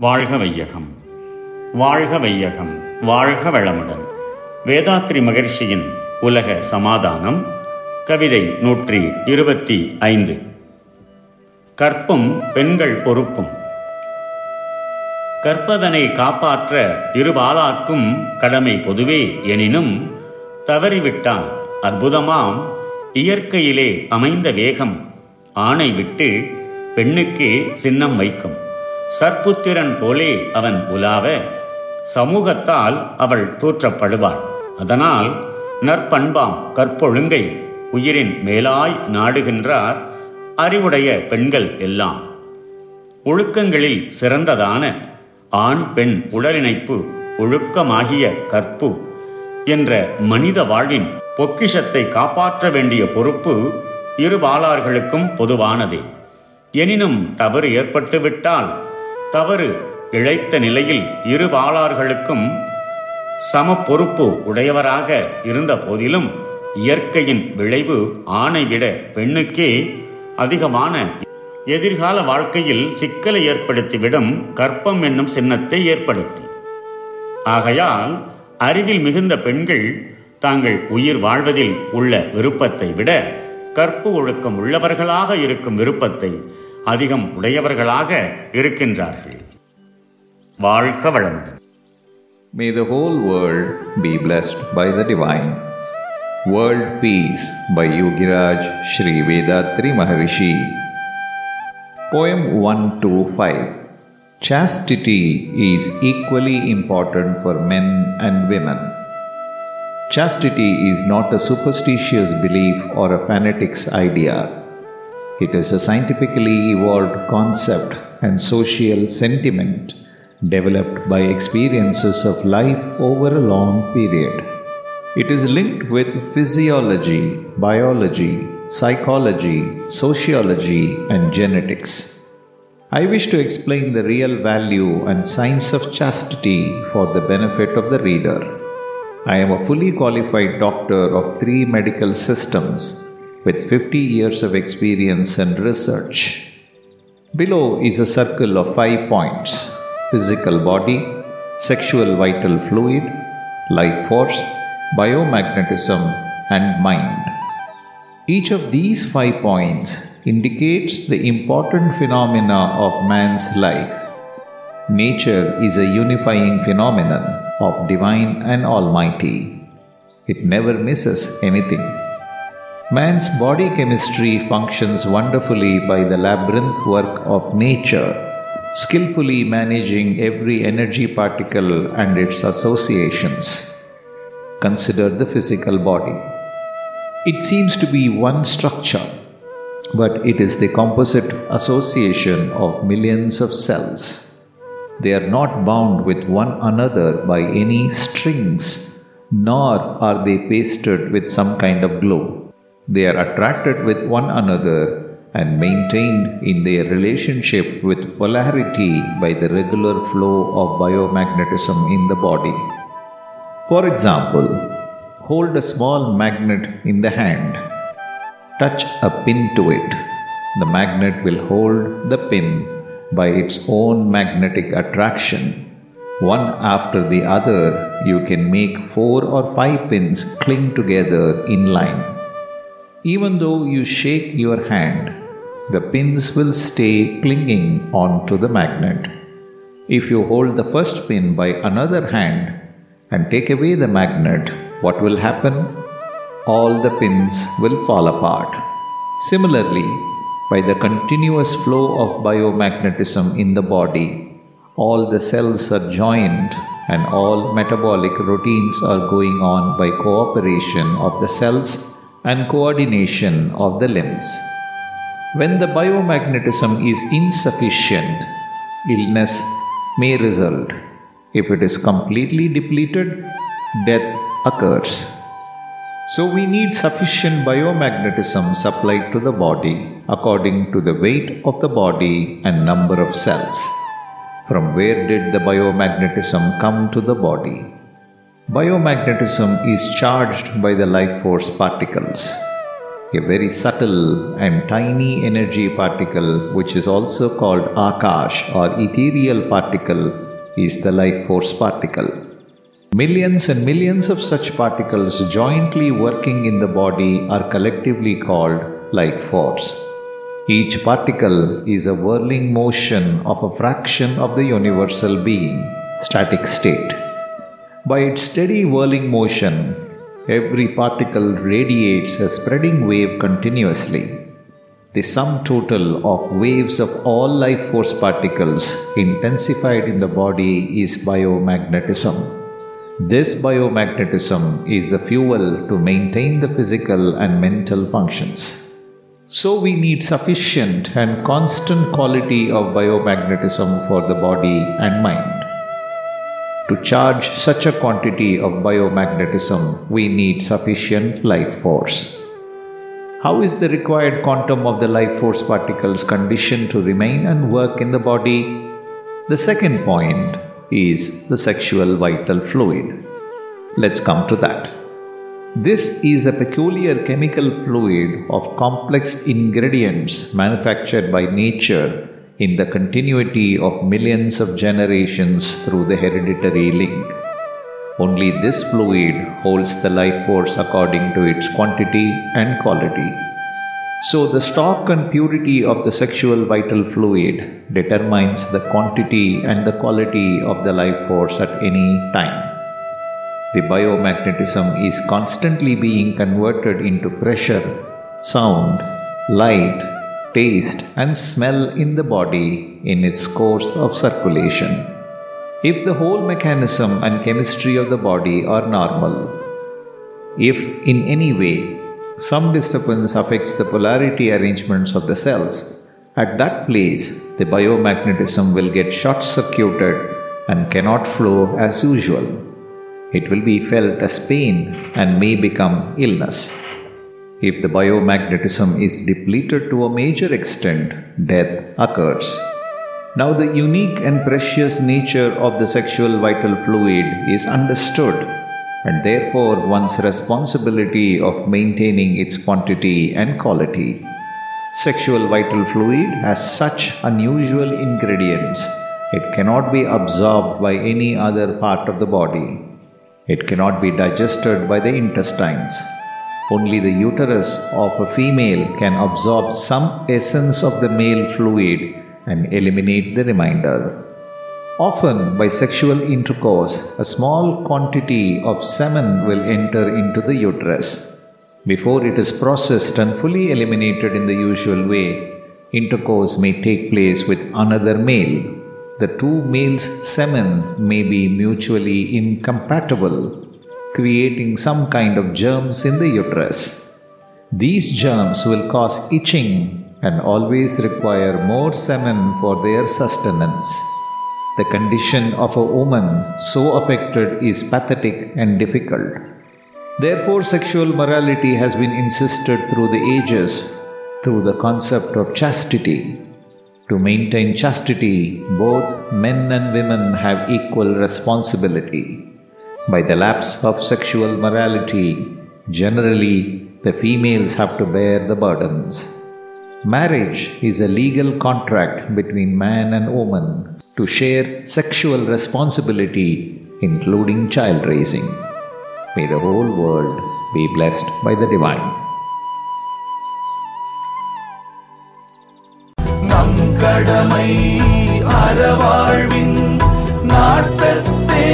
வாழ்க வையகம். வாழ்க வையகம். வாழ்க வளமுடன். வேதாத்ரி மகிழ்ச்சியின் உலக சமாதானம் கவிதை நூற்றி இருபத்தி ஐந்து. கற்பும் பெண்கள் பொறுப்பும். கற்பதனை காப்பாற்ற இருபாலார்க்கும் கடமை பொதுவே எனினும் தவறிவிட்டான் அற்புதமாம். இயற்கையிலே அமைந்த வேகம் ஆணை விட்டு பெண்ணுக்கே சின்னம் வைக்கும். சற்புத்திரன் போலே அவன் உலாவ சமூகத்தால் அவள் தூற்றப்படுவாள். அதனால் நற்பண்பாம் கற்பொழுங்கை உயிரின் மேலாய் நாடுகின்றார் அறிவுடைய பெண்கள் எல்லாம். ஒழுக்கங்களில் சிறந்ததான ஆண் பெண் உடலிணைப்பு ஒழுக்கமாகிய கற்பு என்ற மனித வாழ்வின் பொக்கிஷத்தை காப்பாற்ற வேண்டிய பொறுப்பு இரு பாலார்களுக்கும் பொதுவானதே. எனினும் தவறு ஏற்பட்டுவிட்டால் தவறு இழைத்த நிலையில் இரு பாலார்களுக்கும் சம பொறுப்பு உடையவராக இருந்த போதிலும் இயற்கையின் விளைவு ஆணை விட பெண்ணுக்கே அதிகமான. எதிர்கால வாழ்க்கையில் சிக்கலை ஏற்படுத்திவிடும் கற்பம் என்னும் சின்னத்தை ஏற்படுத்தி. ஆகையால் அறிவில் மிகுந்த பெண்கள் தாங்கள் உயிர் வாழ்வதில் உள்ள விருப்பத்தை விட கற்பு ஒழுக்கம் உள்ளவர்களாக இருக்கும் விருப்பத்தை May the whole world be blessed by the divine. World Peace by Yogiraj Sri Vethathiri Maharishi. Poem 125 Chastity is equally important for men and women. Chastity is not a superstitious belief or a fanatic's idea. It is a scientifically evolved concept and social sentiment developed by experiences of life over a long period. It is linked with physiology, biology, psychology, sociology, and genetics. I wish to explain the real value and science of chastity for the benefit of the reader. I am a fully qualified doctor of three medical systems with 50 years of experience and research. Below is a circle of five points physical body, sexual vital fluid, life force, biomagnetism, and mind. Each of these five points indicates the important phenomena of man's life. Nature is a unifying phenomenon of divine and almighty. It never misses anything. Man's body chemistry functions wonderfully by the labyrinth work of nature, skillfully managing every energy particle and its associations. Consider the physical body. It seems to be one structure, but it is the composite association of millions of cells. They are not bound with one another by any strings, nor are they pasted with some kind of glue. They are attracted with one another and maintained in their relationship with polarity by the regular flow of biomagnetism in the body. For example, hold a small magnet in the hand. Touch a pin to it. The magnet will hold the pin by its own magnetic attraction. One after the other, you can make four or five pins cling together in line. Even though you shake your hand, the pins will stay clinging onto the magnet. If you hold the first pin by another hand and take away the magnet, what will happen? All the pins will fall apart. Similarly, by the continuous flow of biomagnetism in the body, all the cells are joined and all metabolic routines are going on by cooperation of the cells and coordination of the limbs. When the biomagnetism is insufficient, illness may result. If it is completely depleted, death occurs. So, we need sufficient biomagnetism supplied to the body according to the weight of the body and number of cells. From where did the biomagnetism come to the body? Biomagnetism is charged by the life force particles. A very subtle and tiny energy particle, which is also called Akash or ethereal particle, is the life force particle. Millions and millions of such particles jointly working in the body are collectively called life force. Each particle is a whirling motion of a fraction of the universal being, static state. By its steady whirling motion, every particle radiates a spreading wave continuously. The sum total of waves of all life force particles intensified in the body is biomagnetism. This biomagnetism is the fuel to maintain the physical and mental functions. So, we need sufficient and constant quality of biomagnetism for the body and mind. To charge such a quantity of biomagnetism, we need sufficient life force. How is the required quantum of the life force particles conditioned to remain and work in the body? The second point is the sexual vital fluid. Let's come to that. This is a peculiar chemical fluid of complex ingredients manufactured by nature in the continuity of millions of generations through the hereditary link. Only this fluid holds the life force according to its quantity and quality. So, the stock and purity of the sexual vital fluid determines the quantity and the quality of the life force at any time. The biomagnetism is constantly being converted into pressure, sound, light, taste, and smell in the body in its course of circulation. If the whole mechanism and chemistry of the body are normal, if in any way some disturbance affects the polarity arrangements of the cells, at that place the biomagnetism will get short circuited and cannot flow as usual. It will be felt as pain and may become illness. If the biomagnetism is depleted to a major extent, death occurs. Now, the unique and precious nature of the sexual vital fluid is understood, and therefore one's responsibility of maintaining its quantity and quality. Sexual vital fluid has such unusual ingredients, it cannot be absorbed by any other part of the body. It cannot be digested by the intestines. Only the uterus of a female can absorb some essence of the male fluid and eliminate the remainder. Often, by sexual intercourse, a small quantity of semen will enter into the uterus. Before it is processed and fully eliminated in the usual way, intercourse may take place with another male the two males' semen may be mutually incompatible, creating some kind of germs in the uterus. These germs will cause itching and always require more semen for their sustenance. The condition of a woman so affected is pathetic and difficult. Therefore, sexual morality has been insisted through the ages through the concept of chastity. To maintain chastity, both men and women have equal responsibility. By the lapse of sexual morality, generally the females have to bear the burdens. Marriage is a legal contract between man and woman to share sexual responsibility, including child raising. May the whole world be blessed by the divine. கடமை அறவாழ்வின் நாட்டத்தே